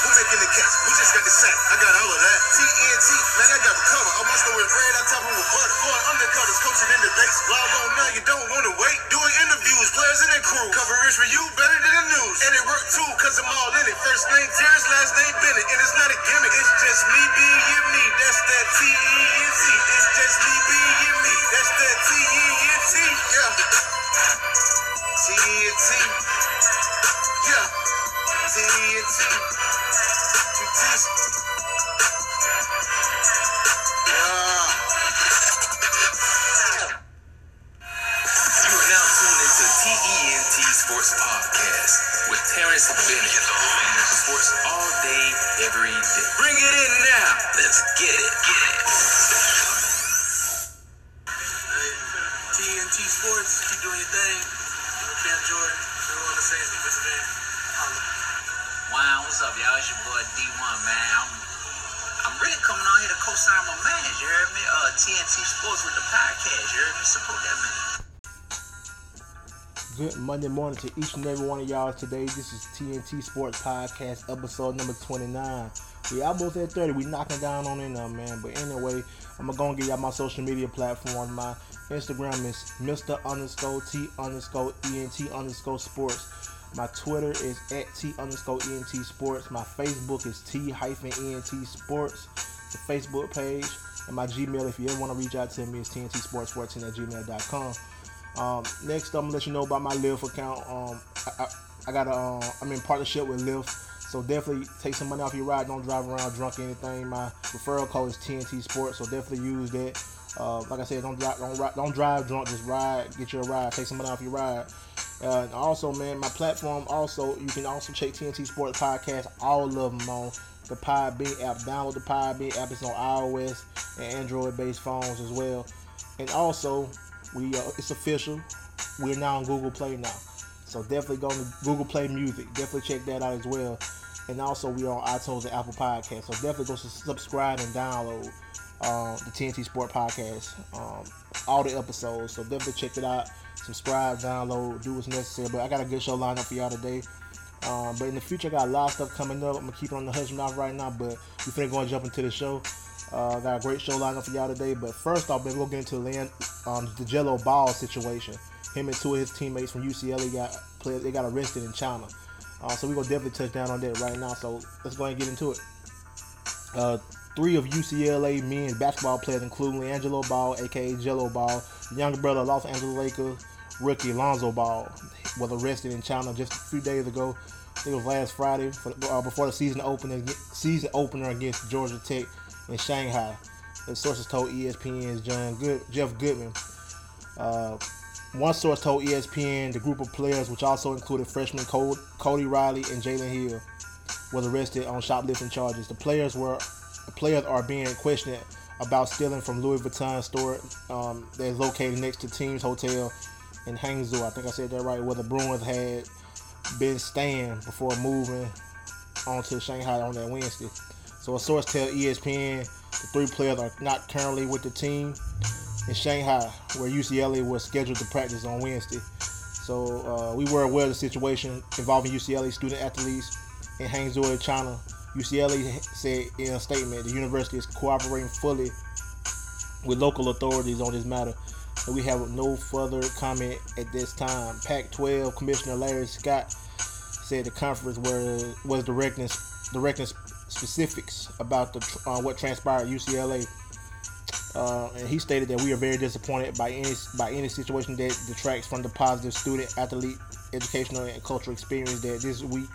Who making the catch? Who just got the sack? I got all of that. TNT, man, I got the cover. All my stories red, I top them with butter. Going undercutters, coaching in the base. Log on now, you don't wanna wait. Doing interviews, players and their crew. Coverage for you better than the news. And it worked too, cause I'm all in it. First name Terrence, last name Bennett. And it's not a gimmick, it's just me being you, me. That's that T-E-N-T. It's just me being you, me. That's that T-E-N-T. Yeah. T-E-N-T. Yeah. T-E-N-T. Jesus. Monday morning to each and every one of y'all today. This is TNT Sports Podcast, episode number 29. We almost at 30. We knocking down on it now, man. But anyway, I'm gonna go and give y'all my social media platform. My Instagram is Mr. underscore T underscore ENT underscore sports. My Twitter is at T underscore ENT sports. My Facebook is T hyphen ENT sports. The Facebook page. And my Gmail, if you ever want to reach out to me, is TNT Sports 14 at gmail.com. Um, next, I'm gonna let you know about my Lyft account. Um, I, I, I got a, um, I'm in partnership with Lyft, so definitely take some money off your ride. Don't drive around drunk or anything. My referral code is TNT Sports, so definitely use that. Uh, like I said, don't drive, don't, don't drive drunk. Just ride, get your ride, take some money off your ride. Uh, also, man, my platform also you can also check TNT Sports Podcast. All of them on the Podbean app. Download the Podbean app. It's on iOS and Android-based phones as well. And also, we uh, it's official. We're now on Google Play now, so definitely go to Google Play Music. Definitely check that out as well. And also, we are on iTunes and Apple Podcasts. So definitely go subscribe and download um, the TNT Sport Podcast, um, all the episodes. So definitely check it out. Subscribe, download, do what's necessary. But I got a good show lined up for y'all today. Um, but in the future, I got a lot of stuff coming up. I'm gonna keep it on the hush mouth right now, but we finna go and jump into the show. Uh, got a great show lined up for y'all today. But first off, man, we'll get into land, um, the Jello Ball situation. Him and two of his teammates from UCLA got played, they got arrested in China. Uh, so we're gonna definitely touch down on that right now. So let's go ahead and get into it. Uh, three of UCLA men's basketball players, including Angelo Ball, aka Jello Ball, younger brother of Los Angeles Lakers rookie Lonzo Ball, was arrested in China just a few days ago. It was last Friday for, uh, before the season opener season opener against Georgia Tech in Shanghai. The sources told ESPN's John Good, Jeff Goodman. Uh, one source told ESPN the group of players, which also included freshman Cody, Riley and Jalen Hill, was arrested on shoplifting charges. The players were the players are being questioned about stealing from Louis Vuitton store um, that is located next to Teams Hotel in Hangzhou. I think I said that right. Where the Bruins had been staying before moving on to Shanghai on that Wednesday. So a source tell ESPN the three players are not currently with the team in Shanghai, where UCLA was scheduled to practice on Wednesday. So uh, we were aware of the situation involving UCLA student athletes in Hangzhou, China. UCLA said in a statement the university is cooperating fully with local authorities on this matter, and we have no further comment at this time. Pac-12 Commissioner Larry Scott said the conference was was directing directing specifics about the uh, what transpired at UCLA. Uh, and he stated that we are very disappointed by any by any situation that detracts from the positive student athlete educational and cultural experience that this week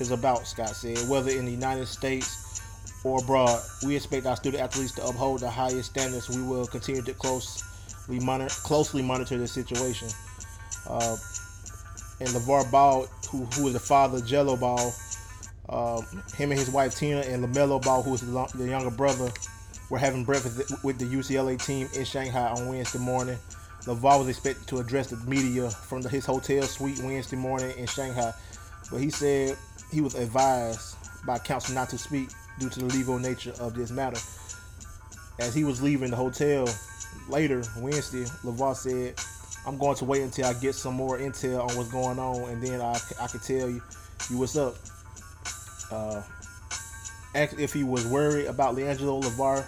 is about. Scott said, whether in the United States or abroad, we expect our student athletes to uphold the highest standards. We will continue to closely monitor closely monitor the situation. Uh, and LeVar Ball, who who is the father of Jello Ball, um, him and his wife Tina and Lamelo Ball, who is the, the younger brother, were having breakfast with the UCLA team in Shanghai on Wednesday morning. LeVar was expected to address the media from the, his hotel suite Wednesday morning in Shanghai, but he said he was advised by counsel not to speak due to the legal nature of this matter. As he was leaving the hotel later Wednesday, LeVar said, I'm going to wait until I get some more intel on what's going on, and then I, I can tell you, you what's up. Uh, asked if he was worried about LiAngelo LeVar,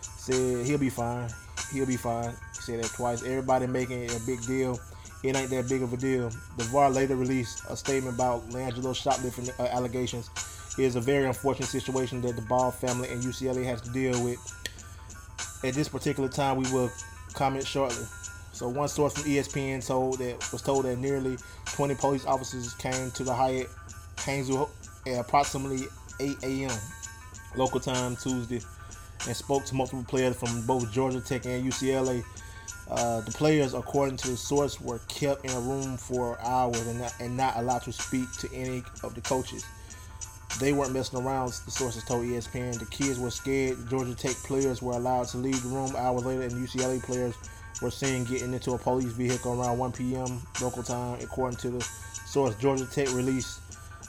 said he'll be fine. He'll be fine. Said that twice. Everybody making it a big deal. It ain't that big of a deal. LeVar later released a statement about LiAngelo's shoplifting uh, allegations. It is a very unfortunate situation that the Ball family and UCLA has to deal with. At this particular time, we will comment shortly. So one source from ESPN told that was told that nearly 20 police officers came to the Hyatt Hainesville at approximately 8 a.m. local time Tuesday and spoke to multiple players from both Georgia Tech and UCLA. Uh, the players, according to the source, were kept in a room for hours and not, and not allowed to speak to any of the coaches. They weren't messing around, the sources told ESPN. The kids were scared. Georgia Tech players were allowed to leave the room hours later, and UCLA players were seen getting into a police vehicle around 1 p.m. local time, according to the source. Georgia Tech released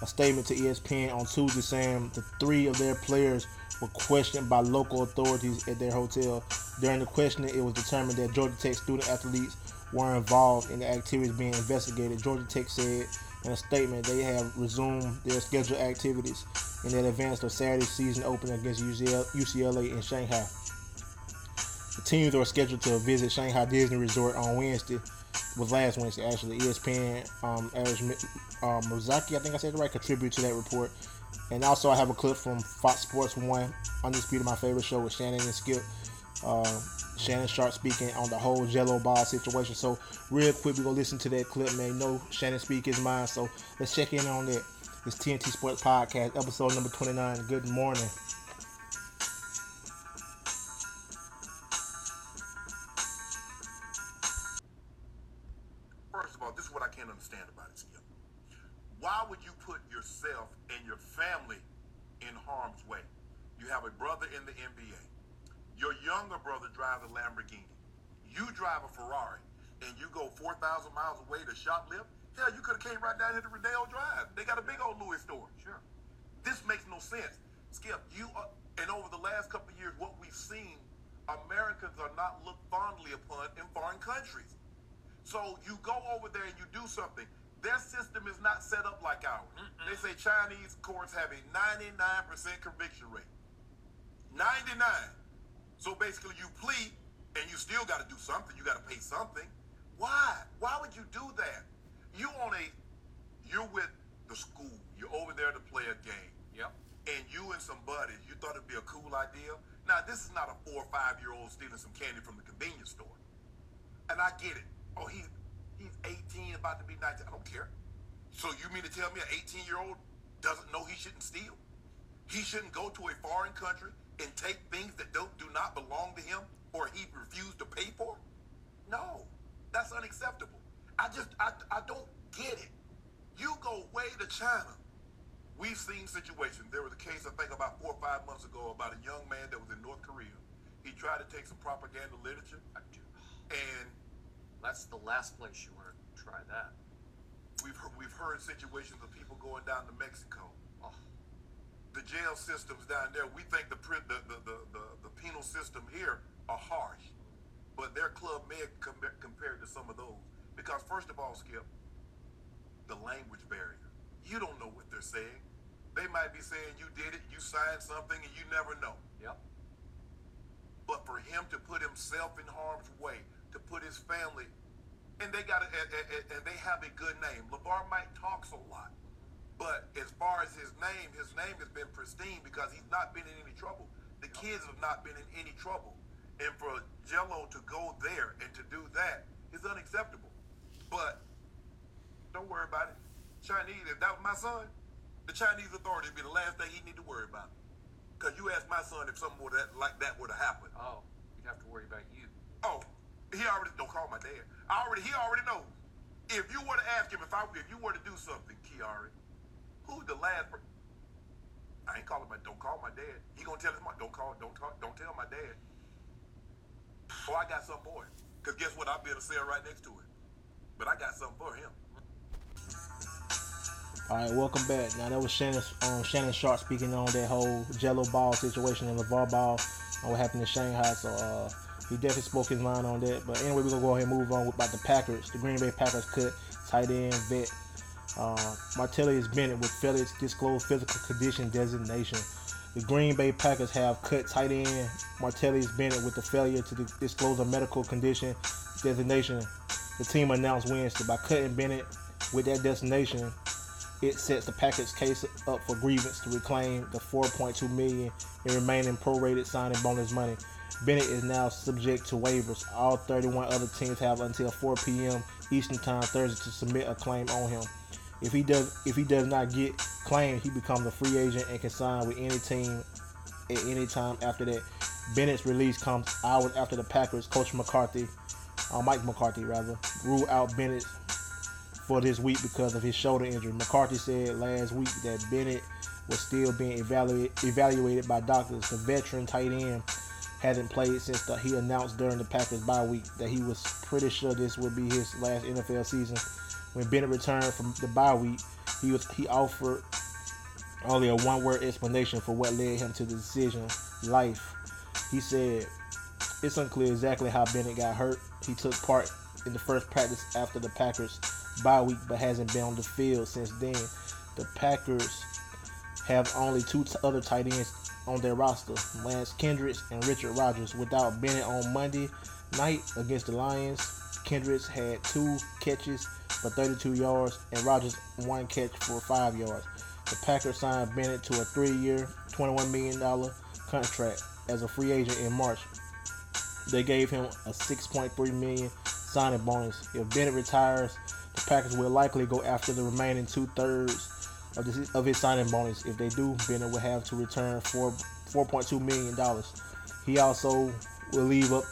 a statement to ESPN on Tuesday saying the three of their players were questioned by local authorities at their hotel. During the questioning, it was determined that Georgia Tech student athletes were involved in the activities being investigated. Georgia Tech said in a statement they have resumed their scheduled activities in advance of Saturday's season opener against UCLA in Shanghai. The teams are scheduled to visit Shanghai Disney Resort on Wednesday. Was last Wednesday actually. ESPN um, Eric um, Mozaki, I think I said it right, contributed to that report. And also, I have a clip from Fox Sports One, Undisputed, my favorite show with Shannon and Skip. Uh, Shannon Sharpe speaking on the whole Jello ball situation. So, real quick, we're gonna listen to that clip, man. No, Shannon speak his mind. So, let's check in on that. It's TNT Sports Podcast, episode number 29. Good morning. Understand about it, Skip. Why would you put yourself and your family in harm's way? You have a brother in the NBA. Your younger brother drives a Lamborghini. You drive a Ferrari, and you go 4,000 miles away to shoplift? Hell, you could have came right down here to Rodeo Drive. They got a big old Louis store. Sure. This makes no sense. Skip, you are, and over the last couple of years, what we've seen, Americans are not looked fondly upon in foreign countries. So you go over there and you do something. Their system is not set up like ours. They say Chinese courts have a 99% conviction rate. 99. So basically you plead and you still got to do something. You got to pay something. Why? Why would you do that? You on a, you're with the school. You're over there to play a game. Yep. And you and some buddies, you thought it'd be a cool idea. Now this is not a four or five year old stealing some candy from the convenience store. And I get it. Oh, he he's 18, about to be 19. I don't care. So you mean to tell me an 18 year old doesn't know he shouldn't steal? He shouldn't go to a foreign country and take things that don't do not belong to him or he refused to pay for? No, that's unacceptable. I just I, I don't get it. You go way to China. We've seen situations. There was a case I think about four or five months ago about a young man that was in North Korea. He tried to take some propaganda literature and That's the last place you want to try that. We've heard, we've heard situations of people going down to Mexico. Oh, The jail systems down there, we think the the, the, the, the, the penal system here are harsh, but their club med com- compared to some of those. Because first of all, Skip, the language barrier. You don't know what they're saying. They might be saying you did it, you signed something, and you never know. yep. But for him to put himself in harm's way, to put his family, and they got a, and, and- and they have a good name. Levar Mike talks a lot, but as far as his name, his name has been pristine because he's not been in any trouble. The kids have not been in any trouble, and for Jello to go there and to do that is unacceptable. But don't worry about it. Chinese, if that was my son, the Chinese authorities would be the last thing he need to worry about. Because you asked my son if something that, like that would have happened. Oh, you'd have to worry about you. Oh, he already don't call my dad. I already he already knows. If you were to ask him if I if you were to do something, Kiari, who's the last person? I ain't calling my don't call my dad. He gonna tell his mom, don't call, don't talk, don't tell my dad. Oh, I got something for him. Cause guess what? I'll be able to sell right next to it. But I got something for him. All right, welcome back. Now that was Shannon, um, Shannon Sharpe speaking on that whole Jello ball situation and LeVar ball and what happened in Shanghai. So uh, he definitely spoke his mind on that. But anyway, we're gonna go ahead and move on about the Packers. The Green Bay Packers cut tight end vet uh, Martellus Bennett with failure to disclose physical condition designation. The Green Bay Packers have cut tight end Martellus Bennett with the failure to disclose a medical condition designation. The team announced Wednesday by cutting Bennett with that designation. It sets the Packers case up for grievance to reclaim the 4.2 million in remaining prorated signing bonus money. Bennett is now subject to waivers. All 31 other teams have until 4 p.m. Eastern Time Thursday to submit a claim on him. If he does if he does not get claimed, he becomes a free agent and can sign with any team at any time after that. Bennett's release comes hours after the Packers coach McCarthy, uh, Mike McCarthy rather, ruled out Bennett for this week because of his shoulder injury. McCarthy said last week that Bennett was still being evaluated evaluated by doctors. The veteran tight end hasn't played since the, he announced during the Packers bye week that he was pretty sure this would be his last NFL season. When Bennett returned from the bye week, he was he offered only a one-word explanation for what led him to the decision. Life. He said, "It's unclear exactly how Bennett got hurt. He took part in the first practice after the Packers bye week, but hasn't been on the field since then. The Packers have only two other tight ends on their roster, Lance Kendricks and Richard Rodgers. Without Bennett on Monday night against the Lions, Kendricks had two catches for 32 yards, and Rodgers one catch for five yards. The Packers signed Bennett to a three-year, $21 million contract as a free agent in March. They gave him a 6.3 million signing bonus. If Bennett retires, the Packers will likely go after the remaining two-thirds of, this, of his signing bonus. If they do, Bennett will have to return four, $4.2 million. He also will leave up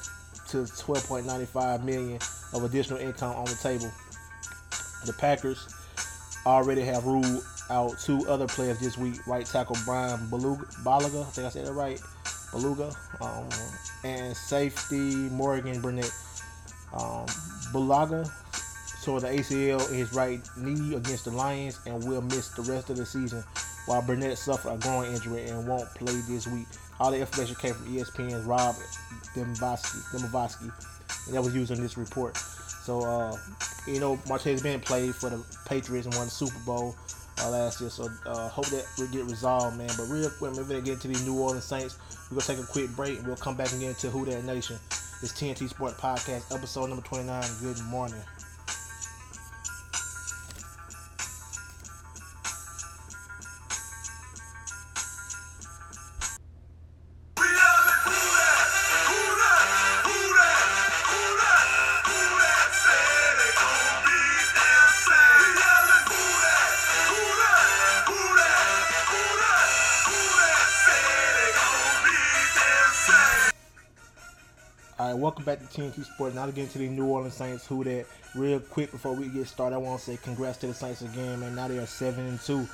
to 12.95 million of additional income on the table. The Packers already have ruled out two other players this week: right tackle Brian Beluga, Balaga, I think I said it right, Beluga, um, and safety Morgan Burnett. Um, tore the ACL in his right knee against the Lions and will miss the rest of the season, while Burnett suffered a groin injury and won't play this week. All the information came from ESPN's Rob Demovsky, and that was used in this report. So, uh, you know, Martellus Bennett played for the Patriots and won the Super Bowl uh, last year. So, uh, hope that will get resolved, man. But real quick, we're to get these New Orleans Saints. We're going to take a quick break and we'll come back and get into Who That Nation. It's TNT Sport Podcast, episode number 29. Good morning. All right, welcome back to TNT Sports. Now to get into the New Orleans Saints. Who that? Real quick before we get started, I want to say congrats to the Saints again, man. Now they are seven and two.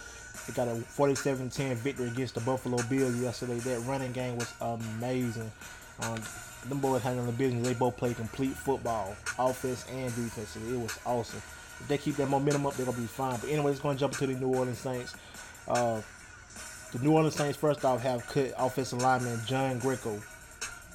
They got a 47-10 victory against the Buffalo Bills yesterday. That running game was amazing. Um, them boys handling the business. They both play complete football, offense and defense. It was awesome. If they keep that momentum up, they're gonna be fine. But anyway, let's go and jump into the New Orleans Saints. Uh, the New Orleans Saints first off have cut offensive lineman John Greco.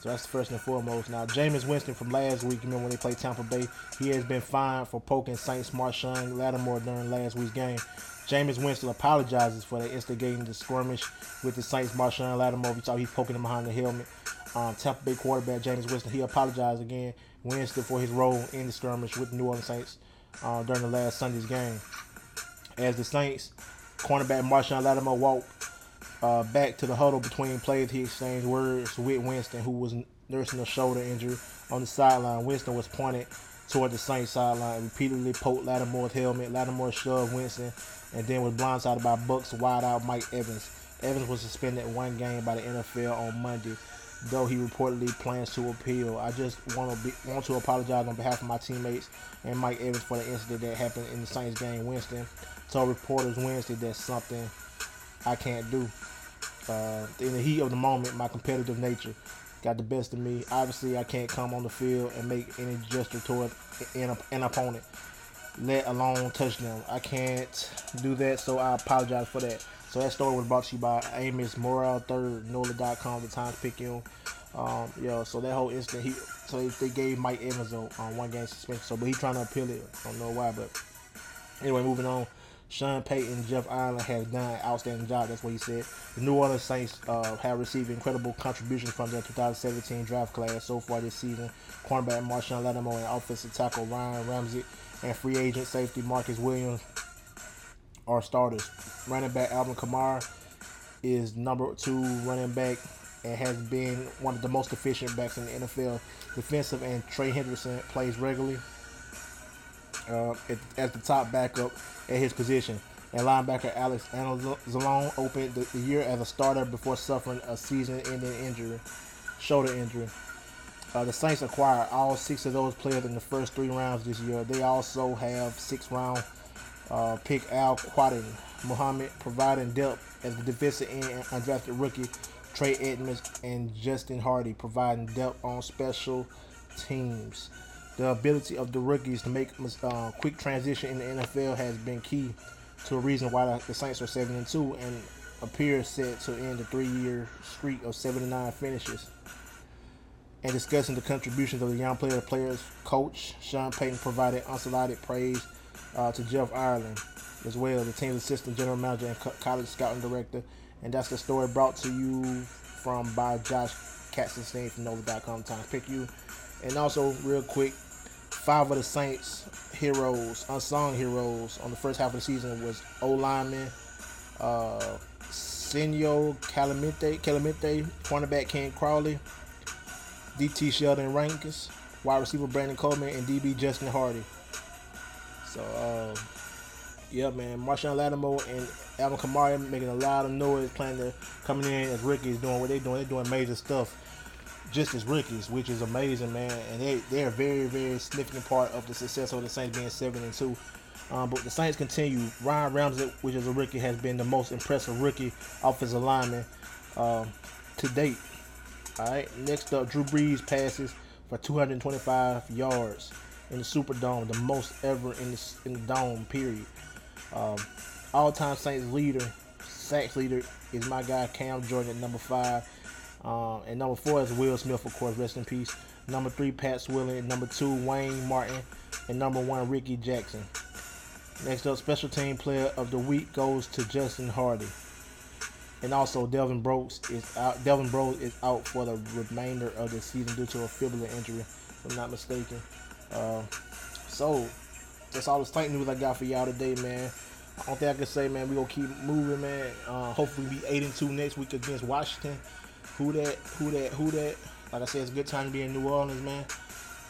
So that's first and foremost. Now, Jameis Winston from last week, remember when they played Tampa Bay, he has been fined for poking Saints Marshon Lattimore during last week's game. Jameis Winston apologizes for instigating the skirmish with the Saints Marshon Lattimore. You saw he's poking him behind the helmet. Um, Tampa Bay quarterback Jameis Winston, he apologized again Wednesday for his role in the skirmish with the New Orleans Saints uh, during the last Sunday's game. As the Saints cornerback Marshon Lattimore walked uh, back to the huddle between plays, he exchanged words with Winston, who was nursing a shoulder injury on the sideline. Winston was pointed toward the Saints sideline, repeatedly poked Lattimore's helmet. Lattimore shoved Winston and then was blindsided by Bucs wideout Mike Evans. Evans was suspended one game by the NFL on Monday, though he reportedly plans to appeal. I just want to be, want to apologize on behalf of my teammates and Mike Evans for the incident that happened in the Saints game. Winston told reporters Wednesday that something I can't do. Uh, in the heat of the moment, my competitive nature got the best of me. Obviously, I can't come on the field and make any gesture toward an, an opponent, let alone touch them. I can't do that, so I apologize for that. So that story was brought to you by Amos Morale, third, NOLA.com, the Times Picayune. Um, you so that whole instant, he so they, they gave Mike Evans a um, one game suspension. So, but he trying to appeal it. I don't know why, but anyway, moving on. Sean Payton, Jeff Ireland have done an outstanding job. That's what he said. The New Orleans Saints uh, have received incredible contributions from their 2017 draft class so far this season. Cornerback Marshon Lattimore and offensive tackle Ryan Ramsey and free agent safety Marcus Williams are starters. Running back Alvin Kamara is number two running back and has been one of the most efficient backs in the NFL. Defensive and Trey Henderson plays regularly uh, at, as the top backup at his position. And linebacker Alex Anzalone opened the, the, year as a starter before suffering a season-ending injury, shoulder injury. Uh, the Saints acquired all six of those players in the first three rounds this year. They also have six-round uh, pick Al Quadin Muhammad, providing depth as the defensive end and undrafted rookie Trey Edmunds and Justin Hardee, providing depth on special teams. The ability of the rookies to make uh, quick transition in the NFL has been key to a reason why the Saints are 7 and 2 and appear set to end a three-year streak of 79 finishes. And discussing the contributions of the young player, players coach Sean Payton provided unsolicited praise uh, to Jeff Ireland as well, the team's assistant general manager and co- college scouting director. And that's the story brought to you from by Josh Katzenstein from NOLA.com Times Picayune. And also, real quick, five of the Saints heroes, unsung heroes on the first half of the season was O lineman, uh, Senio Kelemete, Kelemete, cornerback Ken Crawley, DT Sheldon Rankins, wide receiver Brandon Coleman, and DB Justin Hardee. So, uh, yeah, man, Marshon Lattimore and Alvin Kamara making a lot of noise, playing the coming in as rookies, doing what they're doing. They're doing major stuff just as rookies, which is amazing, man. And they they're a very very significant part of the success of the Saints being seven and two. Um, but the Saints continue. Ryan Ramsey, which is a rookie, has been the most impressive rookie offensive lineman um, to date. All right. Next up, Drew Brees passes for 225 yards in the Superdome, the most ever in the in the dome. Period. Um, all-time Saints leader, sacks leader, is my guy Cam Jordan at number five. Uh, and number four is Will Smith, of course, rest in peace. Number three, Pat Swilling. Number two, Wayne Martin. And number one, Rickey Jackson. Next up, special team player of the week goes to Justin Hardee. And also, Delvin Brooks is out. Delvin Brooks is out for the remainder of the season due to a fibula injury, if I'm not mistaken. Uh, so, that's all the tight news I got for y'all today, man. I don't think I can say, man, we gonna keep moving, man. Uh, hopefully, we be eight and two next week against Washington. Who that? Who that? Who that? Like I said, it's a good time to be in New Orleans, man.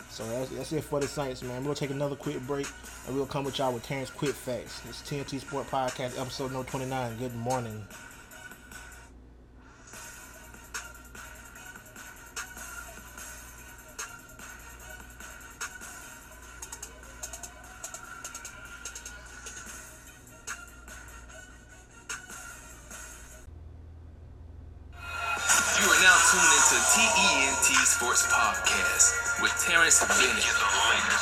So that's, that's it for the Saints, man. We'll take another quick break, and we'll come with y'all with Terrence Quick Facts. It's TNT Sport Podcast, episode no 29. Good morning. Podcast with Terrence Bennett.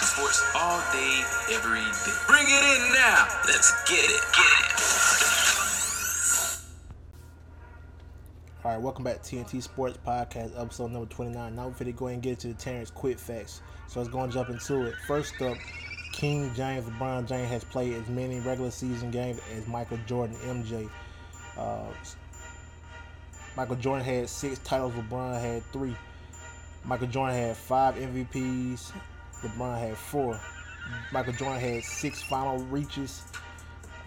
Sports all day, every day. Bring it in now. Let's get it. Get it. All right, welcome back to TNT Sports Podcast, episode number 29. Now we're going to go and get into the Terrence Quick Facts. So let's go and jump into it. First up, King James LeBron James has played as many regular season games as Michael Jordan MJ. Uh, Michael Jordan had six titles, LeBron had three. Michael Jordan had five MVPs, LeBron had four. Michael Jordan had six final reaches,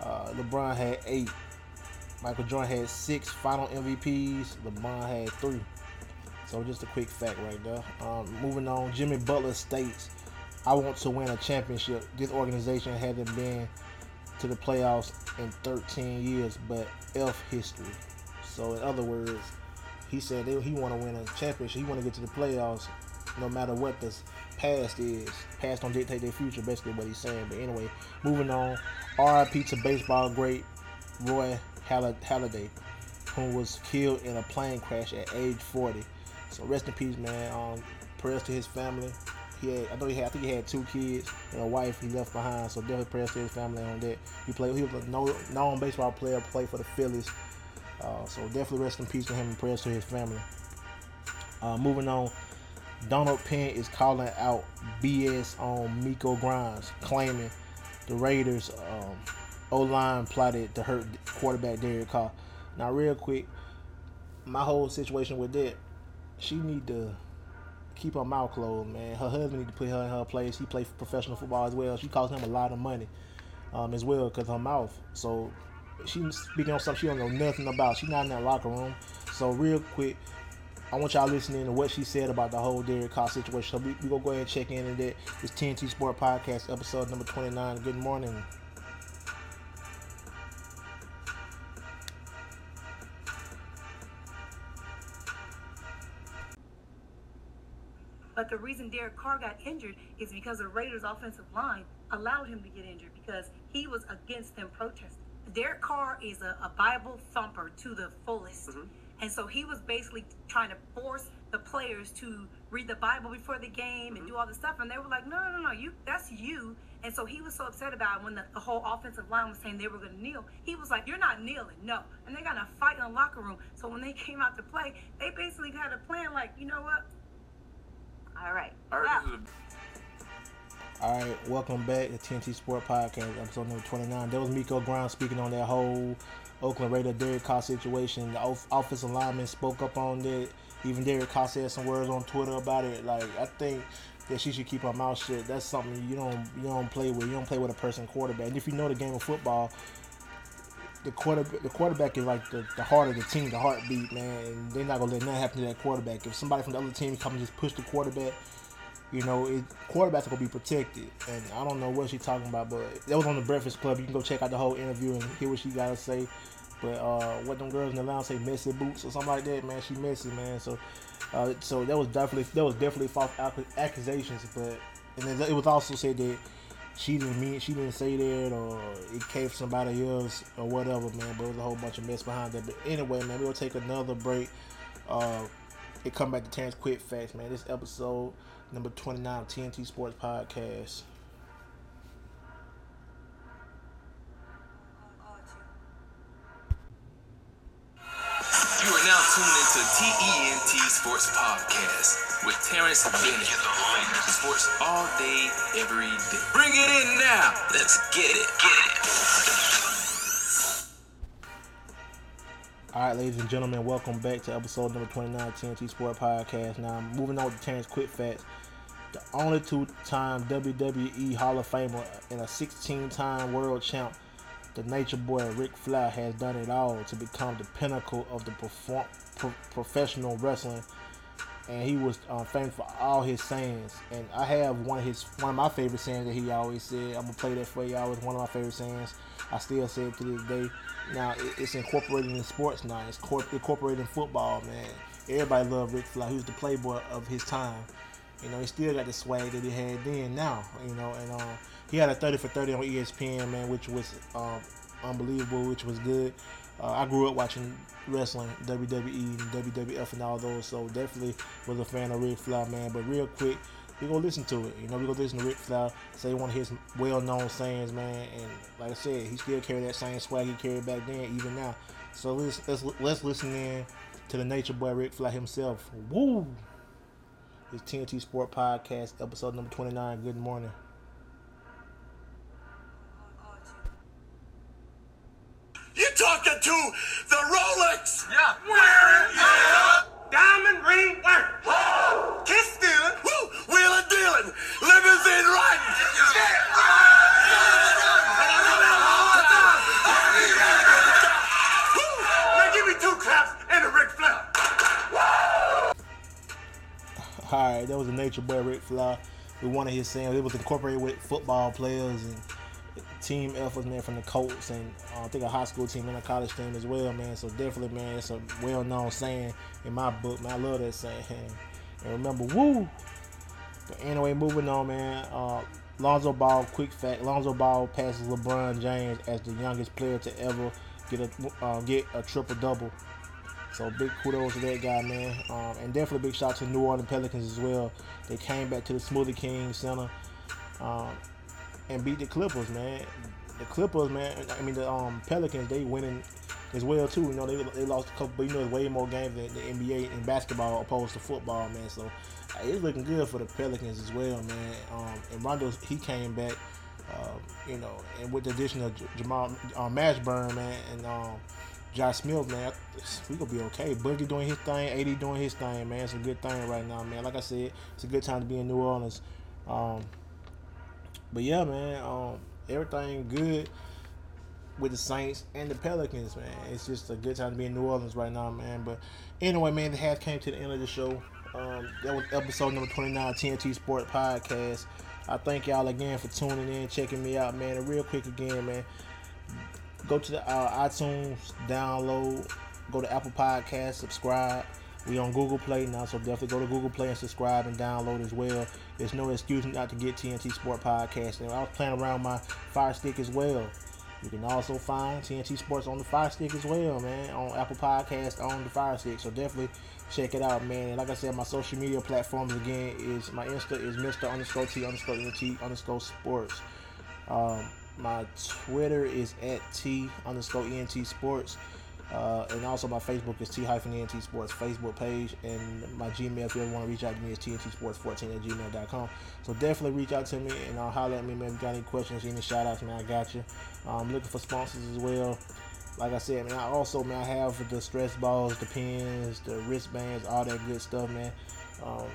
uh, LeBron had eight. Michael Jordan had six final MVPs, LeBron had three. So just a quick fact right there. Um, moving on, Jimmy Butler states, "I want to win a championship. This organization hasn't been to the playoffs in 13 years, but F history." So in other words, he said they, he want to win a championship. He want to get to the playoffs, no matter what the past is. Past don't dictate their future. Basically, what he's saying. But anyway, moving on. R.I.P. to baseball great Roy Halladay, who was killed in a plane crash at age 40. So rest in peace, man. Um, prayers to his family. He had, I know he had, I think he had two kids and a wife he left behind. So definitely prayers to his family on that. He played. He was a known baseball player. Played for the Phillies. Uh, so definitely rest in peace to him and prayers to his family. Uh, moving on, Donald Penn is calling out BS on Miko Grimes, claiming the Raiders um, O line plotted to hurt quarterback Derek Carr. Now, real quick, my whole situation with that, she need to keep her mouth closed, man. Her husband need to put her in her place. He plays professional football as well. She costs him a lot of money um, as well because her mouth. So she's speaking on something she don't know nothing about. She's not in that locker room. So real quick, I want y'all listening to what she said about the whole Derek Carr situation. So we, we gonna go ahead and check in and that. It's TNT Sport Podcast, episode number 29. Good morning. But the reason Derek Carr got injured is because the Raiders' offensive line allowed him to get injured because he was against them protesting. Derek Carr is a, a Bible thumper to the fullest. And so he was basically trying to force the players to read the Bible before the game and do all this stuff. And they were like, no, no, no, you that's you. And so he was so upset about it when the, the whole offensive line was saying they were going to kneel. He was like, you're not kneeling, no. And they got in a fight in the locker room. So when they came out to play, they basically had a plan like, you know what? All right. I heard All right, welcome back to TNT Sport Podcast, episode number 29. That was Miko Grimes speaking on that whole Oakland Raider Derek Carr situation. The off- offensive lineman spoke up on it. Even Derek Carr said some words on Twitter about it. Like, I think that she should keep her mouth shut. That's something you don't you don't play with. You don't play with a person quarterback. And if you know the game of football, the quarter the quarterback is like the, the heart of the team, the heartbeat, man. And they're not gonna let nothing happen to that quarterback. If somebody from the other team come and just push the quarterback, you know, it, quarterbacks are gonna be protected. And I don't know what she's talking about, but that was on the Breakfast Club. You can go check out the whole interview and hear what she gotta say. But uh, what them girls in the lounge say, messy boots or something like that, man. She messy, man. So, uh, so that was definitely that was definitely false accusations. But and it was also said that she didn't mean she didn't say that or it came from somebody else or whatever, man. But it was a whole bunch of mess behind that. But anyway, man, we'll take another break. Uh, it come back to Terrence Quick Facts, man. This episode number twenty nine of TNT Sports Podcast. You are now tuned into TENT Sports Podcast with Terrence Bennett. Sports all day, every day. Bring it in now. Let's get it. Get it. All right, ladies and gentlemen, welcome back to episode number 29 of TNT Sport Podcast. Now, I'm moving on to Terrence Quick Facts. The only two time WWE Hall of Famer and a 16 time world champ, the Nature Boy Ric Flair, has done it all to become the pinnacle of the perform- pro- professional wrestling. And he was uh, famous for all his sayings. And I have one of his one of my favorite sayings that he always said. I'm gonna play that for y'all. It's one of my favorite sayings. I still say it to this day. Now it- it's incorporated in sports now. It's cor- incorporated in football, man. Everybody loved Ric Flair. He was the playboy of his time. You know, he still got the swag that he had then. Now, you know, and um, he had a 30 for 30 on ESPN, man, which was um, unbelievable, which was good. Uh, I grew up watching wrestling, WWE and WWF and all those, so definitely was a fan of Ric Flair, man. But real quick, we gonna listen to it. You know, we gonna listen to Ric Flair say one of his well-known sayings, man. And like I said, he still carried that same swag he carried back then, even now. So let's let's let's listen in to the Nature Boy Ric Flair himself. Woo! It's TNT Sport Podcast, episode number 29. Good morning. You talking to the Rolex? Yeah. Wearing, yeah. Diamond ring wearing. Kiss stealing. Woo. Wheeling dealing. Limousine riding. Woo. Right, that was a Nature Boy Ric Flair. We one of his sayings. It was incorporated with football players and team efforts, man, from the Colts and uh, I think a high school team and a college team as well, man. So definitely, man, it's a well-known saying in my book, man. I love that saying. And remember, woo. But anyway, moving on, man. Uh, Lonzo Ball, quick fact: Lonzo Ball passes LeBron James as the youngest player to ever get a uh, get a triple double. So big kudos to that guy, man. Um, and definitely big shout out to New Orleans Pelicans as well. They came back to the Smoothie King Center um, and beat the Clippers, man. The Clippers, man. I mean the um, Pelicans. They winning as well too. You know, they, they lost a couple, but you know, it's way more games than the NBA in basketball opposed to football, man. So it's looking good for the Pelicans as well, man. Um, and Rondo, he came back, uh, you know, and with the addition of J- Jamal uh, Mashburn, man, and um, Josh Smith, man, we gonna be okay. Boogie doing his thing, AD doing his thing, man. It's a good thing right now, man. Like I said, it's a good time to be in New Orleans. Um, but yeah, man, um, everything good with the Saints and the Pelicans, man. It's just a good time to be in New Orleans right now, man. But anyway, man, the half came to the end of the show. Um, that was episode number 29, TNT Sport Podcast. I thank y'all again for tuning in, checking me out, man. And real quick again, man, go to the uh, iTunes, download, go to Apple Podcast, subscribe. We on Google Play now, so definitely go to Google Play and subscribe and download as well. There's no excuse not to get TNT Sport Podcast. And I was playing around my Fire Stick as well. You can also find TNT Sports on the Fire Stick as well, man, on Apple Podcast on the Fire Stick. So definitely check it out, man. And like I said, my social media platforms again is my Insta is Mr. underscore T underscore NT underscore Sports. Um, my Twitter is at T underscore ENT Sports. Uh, and also my Facebook is T hyphen ENT Sports Facebook page. And my Gmail, if you ever want to reach out to me, is TNTSports14 at gmail.com. So definitely reach out to me and I'll holler at me, man. If you got any questions, any shout outs, man, I got you. I'm looking for sponsors as well. Like I said, man, I also, man, I have the stress balls, the pins, the wristbands, all that good stuff, man. Um,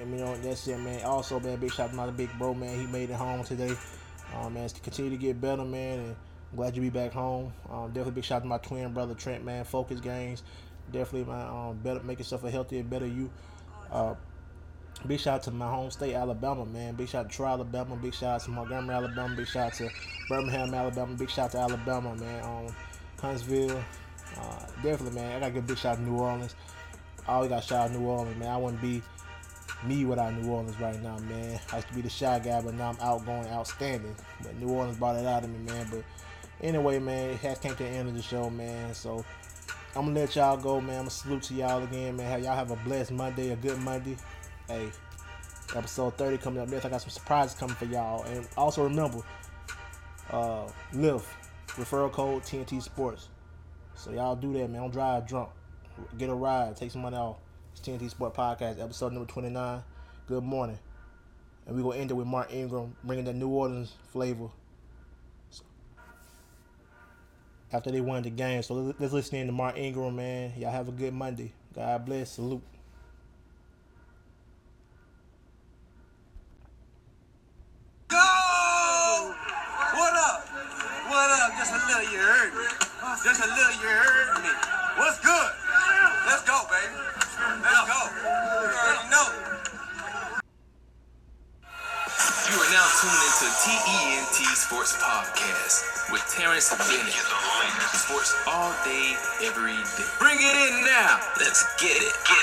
and you know, that's it, man. Also, man, big shout out to my big bro, man. He made it home today. Um, man, to continue to get better, man. And I'm glad you be back home. Um, definitely big shout out to my twin brother Trent, man. Focus gains. Definitely, man. Um, better make yourself a healthier, better you. Uh, big shout out to my home state, Alabama, man. Big shout out to Troy, Alabama. Big shout out to Montgomery, Alabama. Big shout out to Birmingham, Alabama. Big shout out to Alabama, man. Um, Huntsville. Uh, definitely, man. I got to give a big shout out to New Orleans. I always got shout out to New Orleans, man. I wouldn't be me without New Orleans right now, man. I used to be the shy guy, but now I'm outgoing, outstanding. But New Orleans brought it out of me, man. But anyway, man, it has came to the end of the show, man. So I'm gonna let y'all go, man. I'm gonna salute to y'all again, man. Y'all have a blessed Monday, a good Monday. Hey, episode 30 coming up next. I got some surprises coming for y'all. And also remember, uh, Lyft, referral code TNT Sports. So y'all do that, man. Don't drive drunk. Get a ride. Take some money off. It's TNT Sport Podcast, episode number 29. Good morning. And we're going to end it with Mark Ingram bringing the New Orleans flavor. After they won the game. So let's listen in to Mark Ingram, man. Y'all have a good Monday. God bless. Salute. With Terrence Bennett. Sports all day, every day. Bring it in now. Let's get it. Get